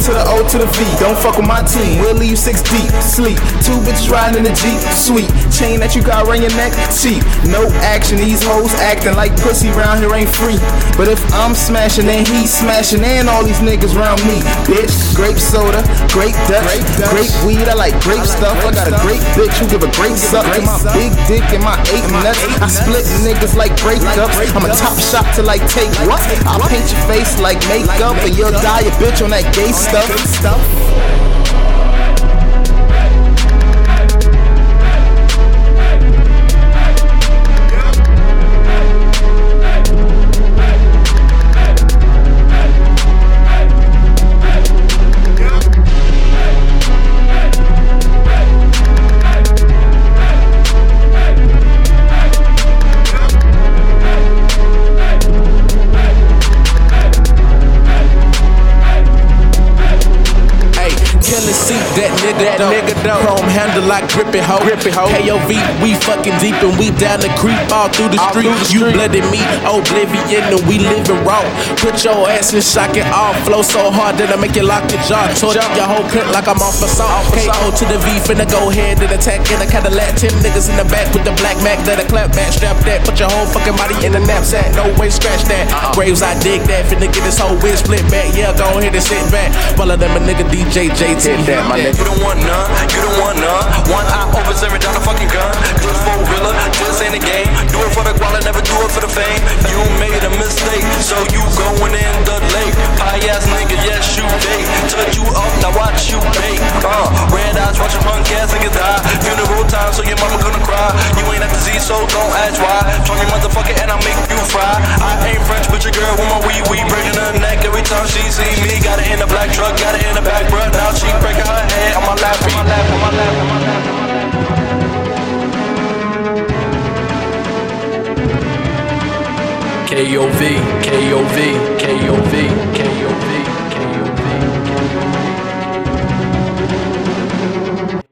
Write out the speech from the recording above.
to the O to the V. Don't fuck with my team, we'll leave you six deep. Sleep, two bitches riding in the Jeep. Sweet, chain that you got around your neck. Cheap, no action. These hoes acting like pussy round here ain't free. But if I'm smashing, then he's smashing, and all these niggas round me. Bitch, grape soda, grape Dutch, grape weed. I like grape stuff. I got a great bitch who give a great suck to my big dick and my eight nuts. I split niggas like breakups. I'm a top shot to like take what? I'll paint your face like makeup, and you'll die a bitch on that gay stuff. Hey, that dope. nigga dope. Chrome handle like grippy hoe. Grippy hoe. KOV, we fucking deep and we down the creep all through the All street. through the you street. blooded me, oblivion, and we living raw. Put your ass in shock and all. Flow so hard that I make you lock your jaw. Torture your whole clip like I'm off a song. Off KO to the V, finna go ahead and attack in a Cadillac. Ten niggas in the back with the black Mac that a clap back. Strap that, put your whole fucking body in the knapsack. No way, scratch that. Uh-uh. Graves, I dig that. Finna get this whole wig split back. Yeah, go ahead and sit back. Follow them a nigga DJ JT. Hit that, my nigga. Want none, you don't want none. One eye open, staring down a fucking gun. Just for real, just ain't a game. Do it for the quality, never do it for the fame. You made a mistake, so you going in the lake. Pie ass nigga, yes you date. Touch you up, now watch you bake. Uh, red eyes, watch your punk ass niggas die. Funeral time, so your mama gonna cry. You ain't at the Z, so don't ask why. Your motherfucker and I'll make you fry. I ain't French, but your girl with my wee wee breaking her neck every time she see me. Got it in the black truck, got it in the back, bruh. Now she breaking her head on my lap, on my lap, on my lap, on my lap. KOV, KOV, KOV, KOV.